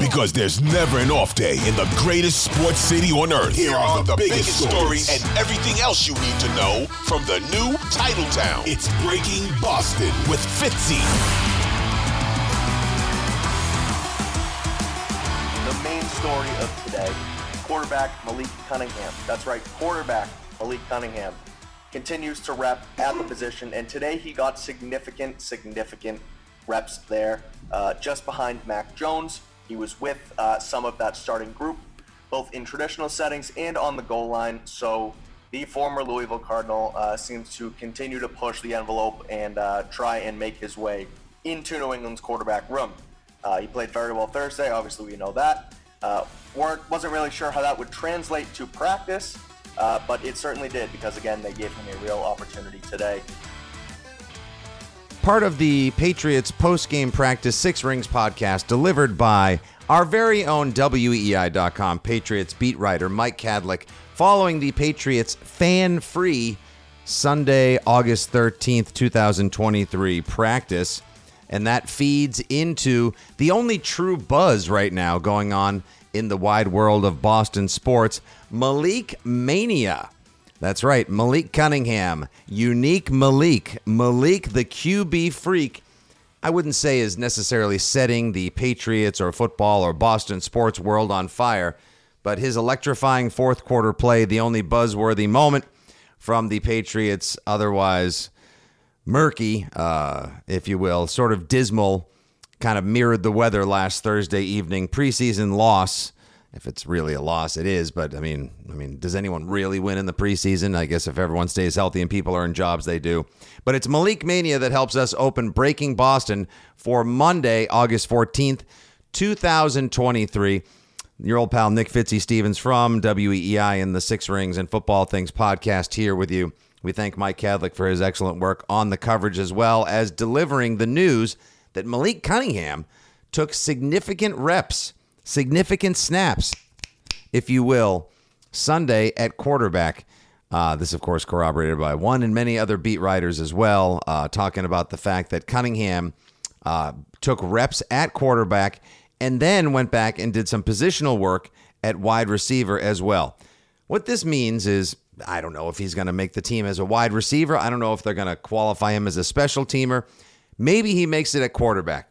Because there's never an off day in the greatest sports city on earth. Here are the, biggest, stories and everything else you need to know from the new Title Town. It's Breaking Boston with Fitzy. The main story of today quarterback Malik Cunningham. That's right, quarterback Malik Cunningham continues to rep at the position, and today he got significant, significant reps there, uh, just behind Mac Jones. He was with uh, some of that starting group, both in traditional settings and on the goal line. So the former Louisville Cardinal uh, seems to continue to push the envelope and uh, try and make his way into New England's quarterback room. Uh, he played very well Thursday, obviously, we know that. Uh, weren't, wasn't really sure how that would translate to practice, but it certainly did because, again, they gave him a real opportunity today. Part of the Patriots post game practice Six Rings podcast delivered by our very own WEEI.com Patriots beat writer Mike Kadlick following the Patriots fan free Sunday, August 13th, 2023 practice. And that feeds into the only true buzz right now going on in the wide world of Boston sports Malik Mania. That's right, Malik Cunningham, unique Malik, Malik the QB freak. I wouldn't say is necessarily setting the Patriots or football or Boston sports world on fire, but his electrifying fourth quarter play, the only buzzworthy moment from the Patriots' otherwise murky, uh, if you will, sort of dismal, kind of mirrored the weather last Thursday evening. Preseason loss if it's really a loss, it is. But I mean, I mean, does anyone really win in the preseason? I guess if everyone stays healthy and people are in jobs, they do. But it's Malik Mania that helps us open Breaking Boston for Monday, August fourteenth, two thousand twenty-three. Your old pal Nick Fitzy Stevens from WEEI and the Six Rings and Football Things podcast here with you. We thank Mike Kadlick for his excellent work on the coverage as well as delivering the news that Malik Cunningham took significant reps significant snaps, if you will, Sunday at quarterback. Uh, this, of course, corroborated by one and many other beat writers as well, uh, talking about the fact that Cunningham uh, took reps at quarterback and then went back and did some positional work at wide receiver as well. What this means is I don't know if he's going to make the team as a wide receiver. I don't know if they're going to qualify him as a special teamer. Maybe he makes it at quarterback.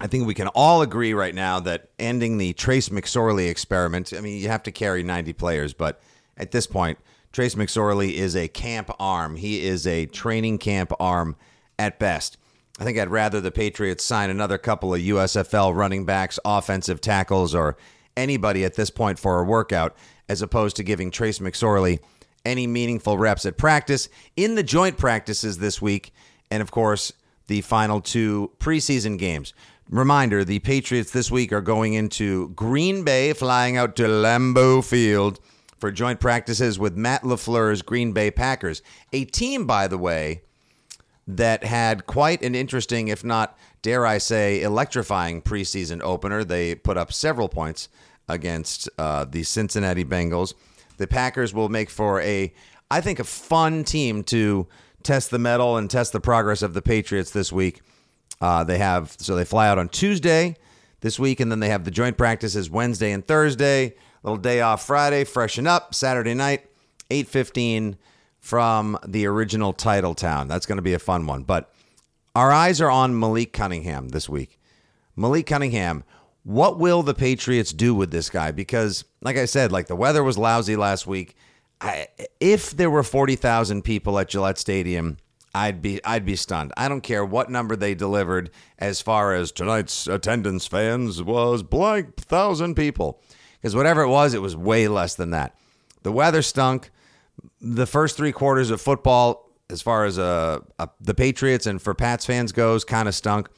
I think we can all agree right now that ending the Trace McSorley experiment, I mean, you have to carry 90 players, but at this point, Trace McSorley is a camp arm. He is a training camp arm at best. I think I'd rather the Patriots sign another couple of USFL running backs, offensive tackles, or anybody at this point for a workout as opposed to giving Trace McSorley any meaningful reps at practice in the joint practices this week. And of course, the final two preseason games. Reminder the Patriots this week are going into Green Bay, flying out to Lambeau Field for joint practices with Matt LaFleur's Green Bay Packers. A team, by the way, that had quite an interesting, if not, dare I say, electrifying preseason opener. They put up several points against uh, the Cincinnati Bengals. The Packers will make for a, I think, a fun team to test the mettle and test the progress of the Patriots this week. Uh, they have so they fly out on Tuesday this week, and then they have the joint practices Wednesday and Thursday. Little day off Friday, freshen up. Saturday night, eight fifteen from the original title town. That's going to be a fun one. But our eyes are on Malik Cunningham this week. Malik Cunningham. What will the Patriots do with this guy? Because, like I said, like the weather was lousy last week. I, if there were forty thousand people at Gillette Stadium I'd be I'd be stunned. I don't care what number they delivered as far as tonight's attendance fans was blank thousand people. Because whatever it was, it was way less than that. The weather stunk. The first three quarters of football, as far as uh, uh the Patriots and for Pats fans goes, kind of stunk.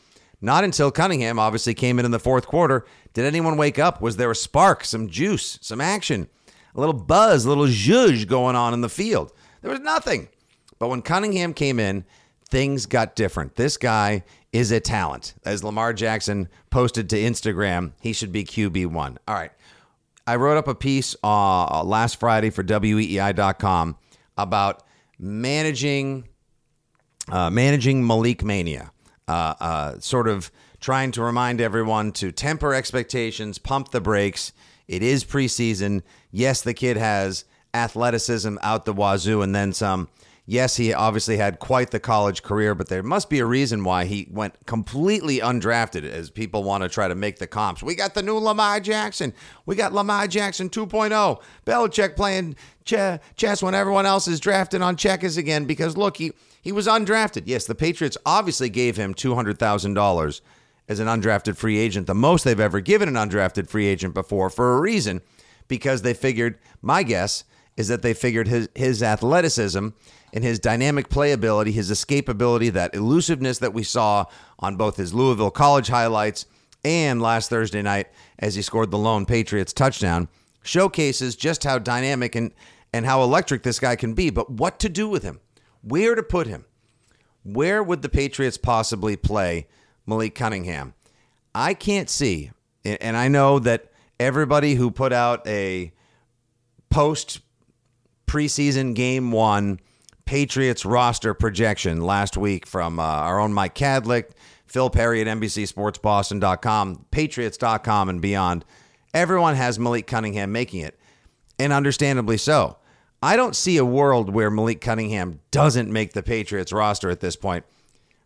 Not until Cunningham obviously came in in the fourth quarter did anyone wake up. Was there a spark, some juice, some action, a little buzz, a little zhuzh going on in the field? There was nothing. But when Cunningham came in, things got different. This guy is a talent. As Lamar Jackson posted to Instagram, he should be QB1. All right. I wrote up a piece uh, last Friday for weei.com about managing uh, managing Malik Mania. Uh, uh, sort of trying to remind everyone to temper expectations, pump the brakes. It is preseason. Yes, the kid has athleticism out the wazoo and then some. Yes, he obviously had quite the college career, but there must be a reason why he went completely undrafted as people want to try to make the comps. We got the new Lamar Jackson. We got Lamar Jackson 2.0. Belichick playing ch- chess when everyone else is drafting on checkers again because look, he, he was undrafted. Yes, the Patriots obviously gave him $200,000 as an undrafted free agent, the most they've ever given an undrafted free agent before for a reason because they figured, my guess is that they figured his, his athleticism and his dynamic playability, his escapability, that elusiveness that we saw on both his Louisville College highlights and last Thursday night as he scored the lone Patriots touchdown, showcases just how dynamic and, and how electric this guy can be. But what to do with him? Where to put him? Where would the Patriots possibly play Malik Cunningham? I can't see, and I know that everybody who put out a post preseason game one Patriots roster projection last week from uh, our own Mike Kadlick, Phil Perry at NBCSportsBoston.com, Patriots.com, and beyond. Everyone has Malik Cunningham making it, and understandably so. I don't see a world where Malik Cunningham doesn't make the Patriots roster at this point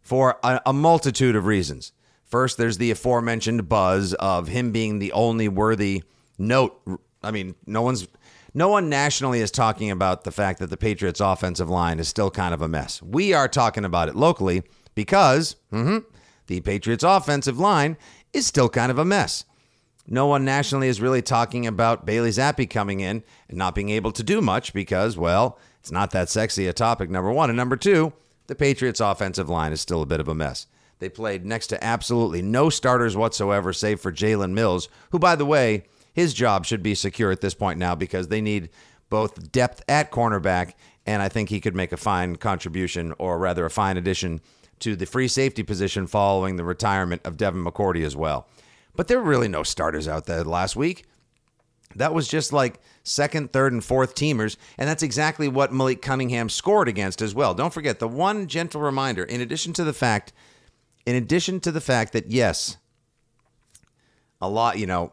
for a, a multitude of reasons. First, there's the aforementioned buzz of him being the only worthy note. I mean, no one's no one nationally is talking about the fact that the Patriots' offensive line is still kind of a mess. We are talking about it locally because mm-hmm, the Patriots' offensive line is still kind of a mess. No one nationally is really talking about Bailey Zappe coming in and not being able to do much because, well, it's not that sexy a topic, number one. And number two, the Patriots' offensive line is still a bit of a mess. They played next to absolutely no starters whatsoever, save for Jalen Mills, who, by the way, his job should be secure at this point now because they need both depth at cornerback, and I think he could make a fine contribution, or rather, a fine addition to the free safety position following the retirement of Devin McCourty as well. But there were really no starters out there last week. That was just like second, third, and fourth teamers. And that's exactly what Malik Cunningham scored against as well. Don't forget the one gentle reminder, in addition to the fact, in addition to the fact that, yes, a lot, you know,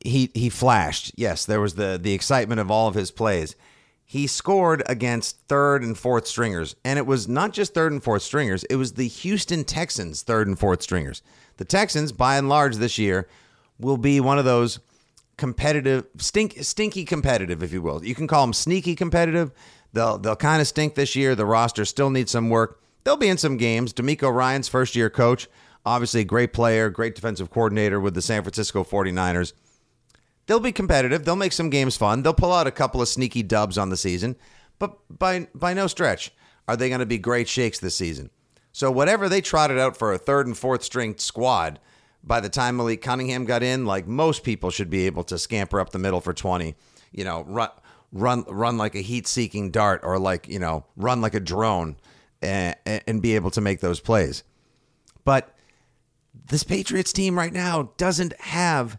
he he flashed. Yes, there was the the excitement of all of his plays. He scored against third and fourth stringers, and it was not just third and fourth stringers. It was the Houston Texans third and fourth stringers. The Texans, by and large, this year will be one of those competitive, stink, stinky competitive, if you will. You can call them sneaky competitive. They'll they'll kind of stink this year. The roster still needs some work. They'll be in some games. DeMeco Ryans first year coach, obviously a great player, great defensive coordinator with the San Francisco 49ers. They'll be competitive. They'll make some games fun. They'll pull out a couple of sneaky dubs on the season, but by by no stretch are they going to be great shakes this season. So whatever they trotted out for a third and fourth string squad, by the time Malik Cunningham got in, like most people should be able to scamper up the middle for 20, you know, run run run like a heat-seeking dart or like, you know, run like a drone and, and be able to make those plays. But this Patriots team right now doesn't have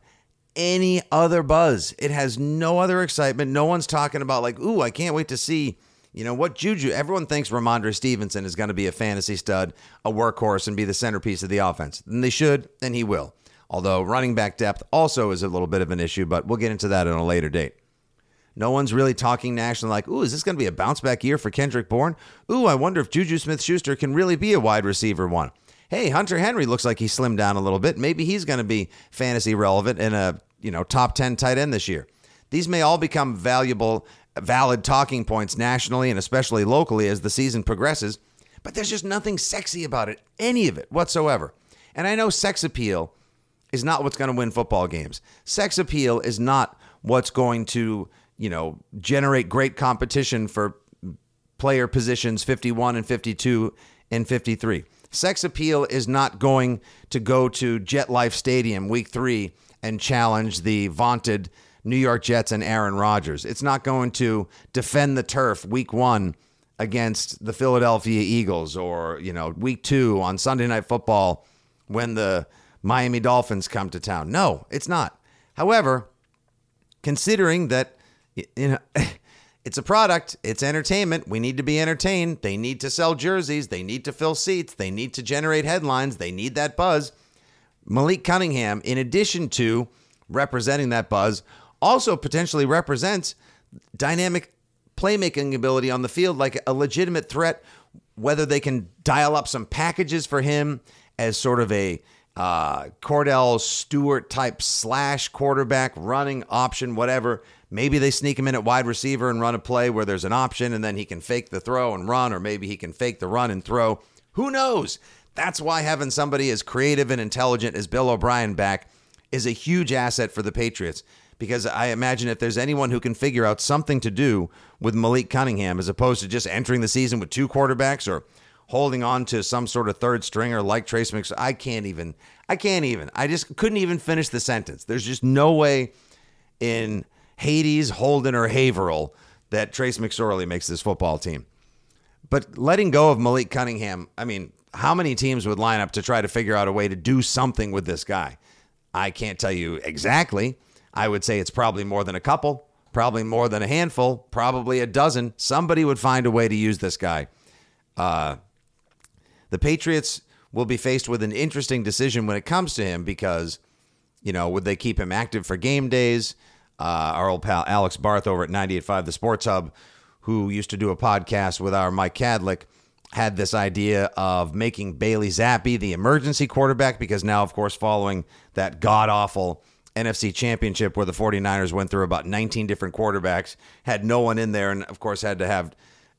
any other buzz. It has no other excitement. No one's talking about like, ooh, I can't wait to see, you know, what Juju. Everyone thinks Rhamondre Stevenson is going to be a fantasy stud, a workhorse, and be the centerpiece of the offense. And they should, and he will. Although running back depth also is a little bit of an issue, but we'll get into that on a later date. No one's really talking nationally like, ooh, is this going to be a bounce back year for Kendrick Bourne? Ooh, I wonder if Juju Smith Schuster can really be a wide receiver one hey, Hunter Henry looks like he slimmed down a little bit. Maybe he's going to be fantasy relevant in a you know top 10 tight end this year. These may all become valuable, valid talking points nationally and especially locally as the season progresses. But there's just nothing sexy about it, any of it whatsoever. And I know sex appeal is not what's going to win football games. Sex appeal is not what's going to, you know, generate great competition for player positions 51 and 52 and 53. Sex appeal is not going to go to Jet Life Stadium week three and challenge the vaunted New York Jets and Aaron Rodgers. It's not going to defend the turf week one against the Philadelphia Eagles or, you know, week two on Sunday Night Football when the Miami Dolphins come to town. No, it's not. However, considering that, you know, It's a product, it's entertainment. We need to be entertained. They need to sell jerseys, they need to fill seats, they need to generate headlines, they need that buzz. Malik Cunningham, in addition to representing that buzz, also potentially represents dynamic playmaking ability on the field, like a legitimate threat, whether they can dial up some packages for him as sort of a uh, Kordell Stewart type slash quarterback, running option, whatever. Maybe they sneak him in at wide receiver and run a play where there's an option and then he can fake the throw and run, or maybe he can fake the run and throw. Who knows? That's why having somebody as creative and intelligent as Bill O'Brien back is a huge asset for the Patriots because I imagine if there's anyone who can figure out something to do with Malik Cunningham as opposed to just entering the season with two quarterbacks or holding on to some sort of third stringer like Trace McSorley, I can't even. I can't even. I just couldn't even finish the sentence. There's just no way in Hades, Holden, or Haverhill that Trace McSorley makes this football team. But letting go of Malik Cunningham, I mean, how many teams would line up to try to figure out a way to do something with this guy? I can't tell you exactly. I would say it's probably more than a couple, probably more than a handful, probably a dozen. Somebody would find a way to use this guy. Uh, the Patriots will be faced with an interesting decision when it comes to him because, you know, would they keep him active for game days? Uh, our old pal Alex Barth over at 98.5 The Sports Hub, who used to do a podcast with our Mike Kadlick, had this idea of making Bailey Zappe the emergency quarterback because now, of course, following that god awful NFC championship where the 49ers went through about 19 different quarterbacks, had no one in there, and of course had to have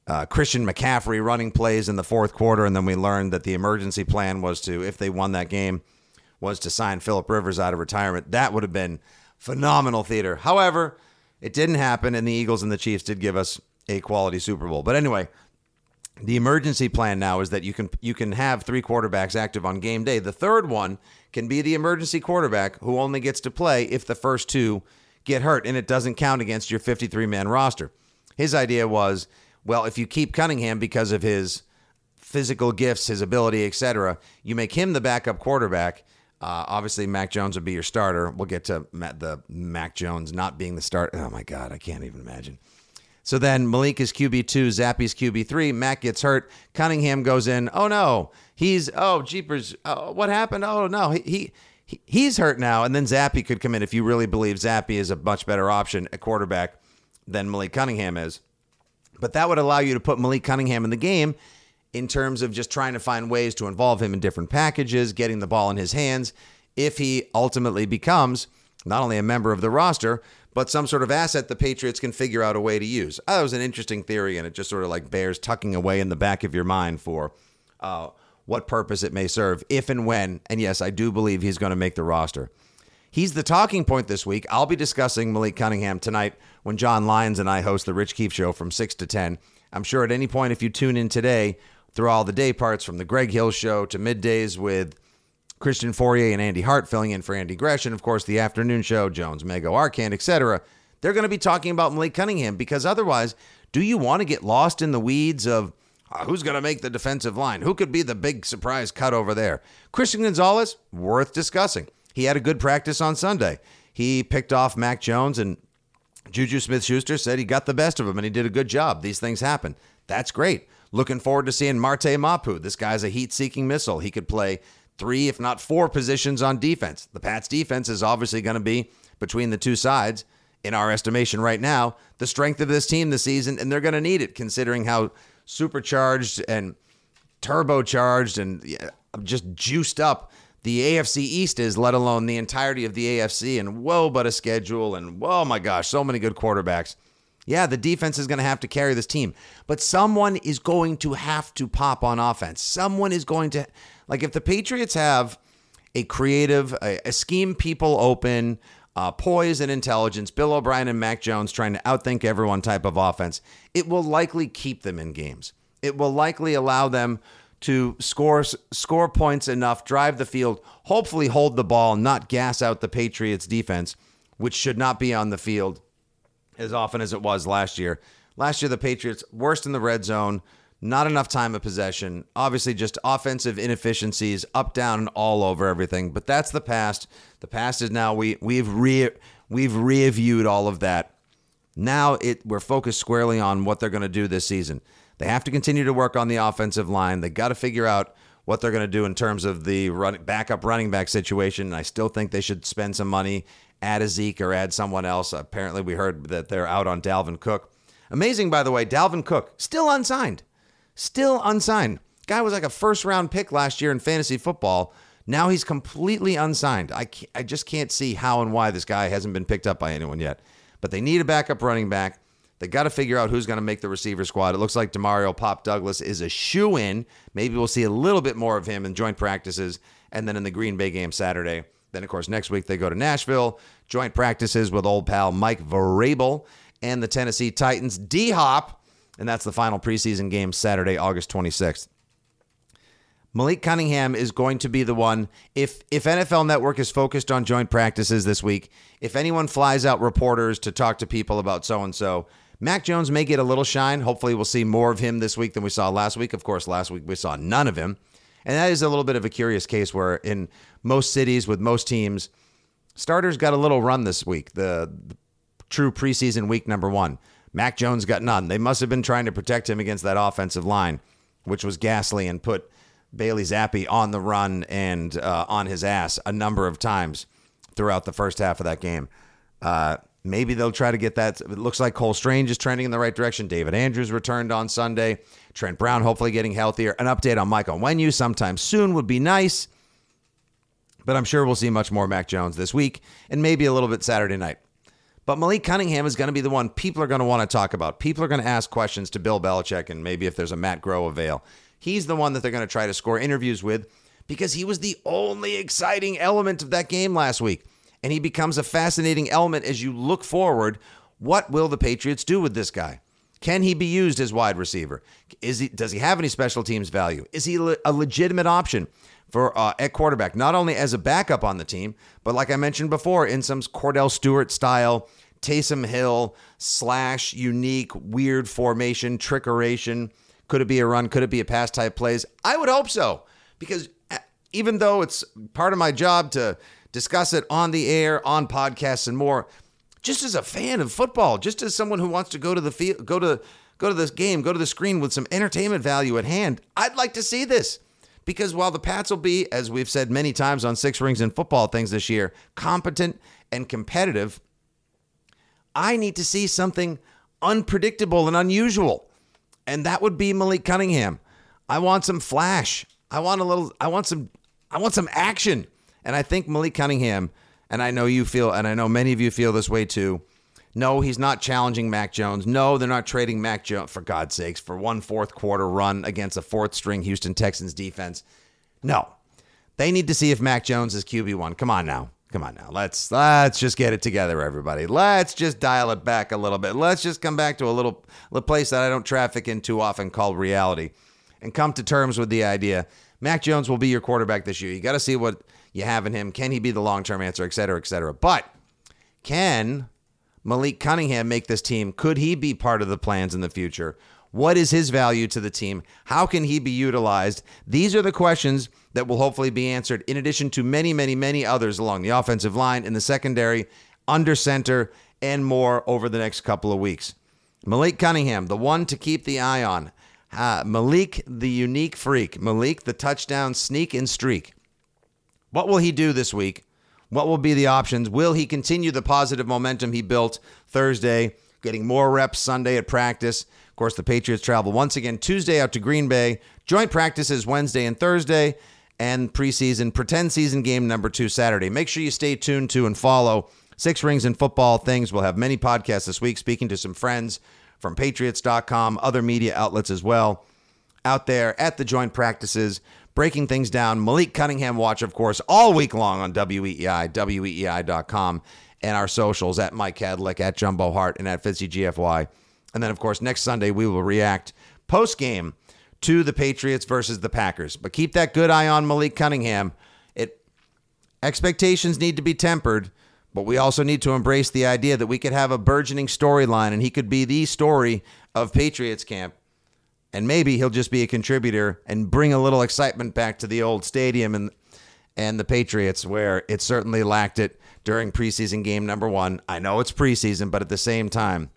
uh, Christian McCaffrey running plays in the fourth quarter. And then we learned that the emergency plan was to, if they won that game, was to sign Philip Rivers out of retirement. That would have been phenomenal theater. However, it didn't happen, and the Eagles and the Chiefs did give us a quality Super Bowl. But anyway, the emergency plan now is that you can you can have three quarterbacks active on game day. The third one can be the emergency quarterback who only gets to play if the first two get hurt and it doesn't count against your 53 man roster. His idea was, well, if you keep Cunningham because of his physical gifts, his ability, etc., you make him the backup quarterback. Uh, obviously, Mac Jones would be your starter. We'll get to the Mac Jones not being the start. Oh my God, I can't even imagine. So then Malik is QB2, Zappe's QB3. Matt gets hurt. Cunningham goes in. Oh no, he's oh jeepers. Oh, what happened? Oh no, he, he he's hurt now. And then Zappe could come in if you really believe Zappe is a much better option at quarterback than Malik Cunningham is. But that would allow you to put Malik Cunningham in the game in terms of just trying to find ways to involve him in different packages, getting the ball in his hands. If he ultimately becomes not only a member of the roster, but some sort of asset the Patriots can figure out a way to use. That was an interesting theory, and it just sort of like bears tucking away in the back of your mind for uh, what purpose it may serve, if and when. And yes, I do believe he's going to make the roster. He's the talking point this week. I'll be discussing Malik Cunningham tonight when John Lyons and I host the Rich Keefe Show from 6 to 10. I'm sure at any point, if you tune in today, through all the day parts from the Greg Hill Show to middays with Christian Fauria and Andy Hart filling in for Andy Gresham. Of course, the afternoon show, Jones, Mego, Arcand, etc. They're going to be talking about Malik Cunningham because otherwise, do you want to get lost in the weeds of uh, who's going to make the defensive line? Who could be the big surprise cut over there? Christian Gonzalez, worth discussing. He had a good practice on Sunday. He picked off Mac Jones and Juju Smith Schuster said he got the best of him and he did a good job. These things happen. That's great. Looking forward to seeing Marte Mapu. This guy's a heat seeking missile. He could play three, if not four positions on defense. The Pats defense is obviously going to be between the two sides, in our estimation right now, the strength of this team this season, and they're going to need it considering how supercharged and turbocharged and just juiced up the AFC East is, let alone the entirety of the AFC. And whoa, but a schedule, and whoa, my gosh, so many good quarterbacks. Yeah, the defense is going to have to carry this team, but someone is going to have to pop on offense. Someone is going to like if the Patriots have a creative, a, a scheme people open, uh, poise and intelligence, Bill O'Brien and Mac Jones trying to outthink everyone type of offense, it will likely keep them in games. It will likely allow them to score score points enough, drive the field, hopefully hold the ball, not gas out the Patriots defense, which should not be on the field as often as it was last year. Last year the Patriots worst in the red zone, not enough time of possession. Obviously, just offensive inefficiencies, up, down, and all over everything. But that's the past. The past is now. We we've re we've reviewed all of that. Now it we're focused squarely on what they're going to do this season. They have to continue to work on the offensive line. They got to figure out what they're going to do in terms of the run, backup running back situation. And I still think they should spend some money, add a Zeke or add someone else. Apparently, we heard that they're out on Dalvin Cook. Amazing, by the way, Dalvin Cook still unsigned, still unsigned. Guy was like a first round pick last year in fantasy football. Now he's completely unsigned. I, I just can't see how and why this guy hasn't been picked up by anyone yet. But they need a backup running back. They got to figure out who's going to make the receiver squad. It looks like Demario Pop Douglas is a shoe in. Maybe we'll see a little bit more of him in joint practices and then in the Green Bay game Saturday. Then, of course, next week they go to Nashville, joint practices with old pal Mike Vrabel and the Tennessee Titans, D Hop. And that's the final preseason game Saturday, August 26th. Malik Cunningham is going to be the one. If if NFL Network is focused on joint practices this week, if anyone flies out reporters to talk to people about so and so, Mac Jones may get a little shine. Hopefully, we'll see more of him this week than we saw last week. Of course, last week we saw none of him. And that is a little bit of a curious case where in most cities with most teams, starters got a little run this week, the, the true preseason week number one. Mac Jones got none. They must have been trying to protect him against that offensive line, which was ghastly and put Bailey Zappe on the run and uh, on his ass a number of times throughout the first half of that game. Uh, Maybe they'll try to get that. It looks like Cole Strange is trending in the right direction. David Andrews returned on Sunday. Trent Brown hopefully getting healthier. An update on Michael Onwenu sometime soon would be nice. But I'm sure we'll see much more Mac Jones this week and maybe a little bit Saturday night. But Malik Cunningham is going to be the one people are going to want to talk about. People are going to ask questions to Bill Belichick and maybe if there's a Matt Groh avail. He's the one that they're going to try to score interviews with because he was the only exciting element of that game last week and he becomes a fascinating element as you look forward. What will the Patriots do with this guy? Can he be used as wide receiver? Is he does he have any special teams value? Is he a legitimate option for uh, at quarterback, not only as a backup on the team, but like I mentioned before, in some Kordell Stewart style, Taysom Hill slash unique weird formation trickeration? Could it be a run? Could it be a pass type plays? I would hope so because uh, even though it's part of my job to discuss it on the air, on podcasts, and more. Just as a fan of football, just as someone who wants to go to the field, go to go to this game, go to the screen with some entertainment value at hand, I'd like to see this. Because while the Pats will be, as we've said many times on Six Rings and Football things this year, competent and competitive, I need to see something unpredictable and unusual. And that would be Malik Cunningham. I want some flash. I want a little I want some I want some action. And I think Malik Cunningham, and I know you feel, and I know many of you feel this way too. No, he's not challenging Mac Jones. No, they're not trading Mac Jones, for God's sakes, for one fourth quarter run against a fourth string Houston Texans defense. No. They need to see if Mac Jones is QB1. Come on now. Come on now. Let's let's just get it together, everybody. Let's just dial it back a little bit. Let's just come back to a little, little place that I don't traffic in too often called reality and come to terms with the idea Mac Jones will be your quarterback this year. You got to see what you have in him. Can he be the long term answer, et cetera, et cetera? But can Malik Cunningham make this team? Could he be part of the plans in the future? What is his value to the team? How can he be utilized? These are the questions that will hopefully be answered, in addition to many, many, many others along the offensive line, in the secondary, under center, and more over the next couple of weeks. Malik Cunningham, the one to keep the eye on. Uh, Malik, the unique freak. Malik, the touchdown sneak and streak. What will he do this week? What will be the options? Will he continue the positive momentum he built Thursday, getting more reps Sunday at practice? Of course, the Patriots travel once again Tuesday out to Green Bay. Joint practices Wednesday and Thursday, and preseason pretend season game number two Saturday. Make sure you stay tuned to and follow Six Rings and Football Things. We'll have many podcasts this week, speaking to some friends from Patriots.com, other media outlets as well, out there at the joint practices breaking things down. Malik Cunningham watch, of course, all week long on WEEI, WEEI.com, and our socials at Mike Kadlick, at Jumbo Hart, and at FitzyGFY. And then, of course, next Sunday we will react post game to the Patriots versus the Packers. But keep that good eye on Malik Cunningham. It expectations need to be tempered, but we also need to embrace the idea that we could have a burgeoning storyline and he could be the story of Patriots camp and maybe he'll just be a contributor and bring a little excitement back to the old stadium and and the Patriots, where it certainly lacked it during preseason game number one. I know it's preseason, but at the same time,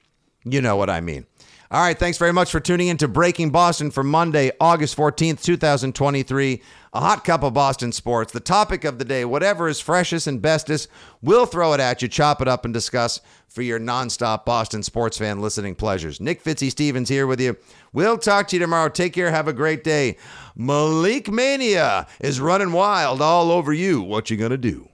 you know what I mean. All right, thanks very much for tuning in to Breaking Boston for Monday, August 14th, 2023. A hot cup of Boston sports. The topic of the day, whatever is freshest and bestest, we'll throw it at you, chop it up, and discuss for your nonstop Boston sports fan listening pleasures. Nick Fitzy Stevens here with you. We'll talk to you tomorrow. Take care. Have a great day. Malik Mania is running wild all over you. What you gonna do?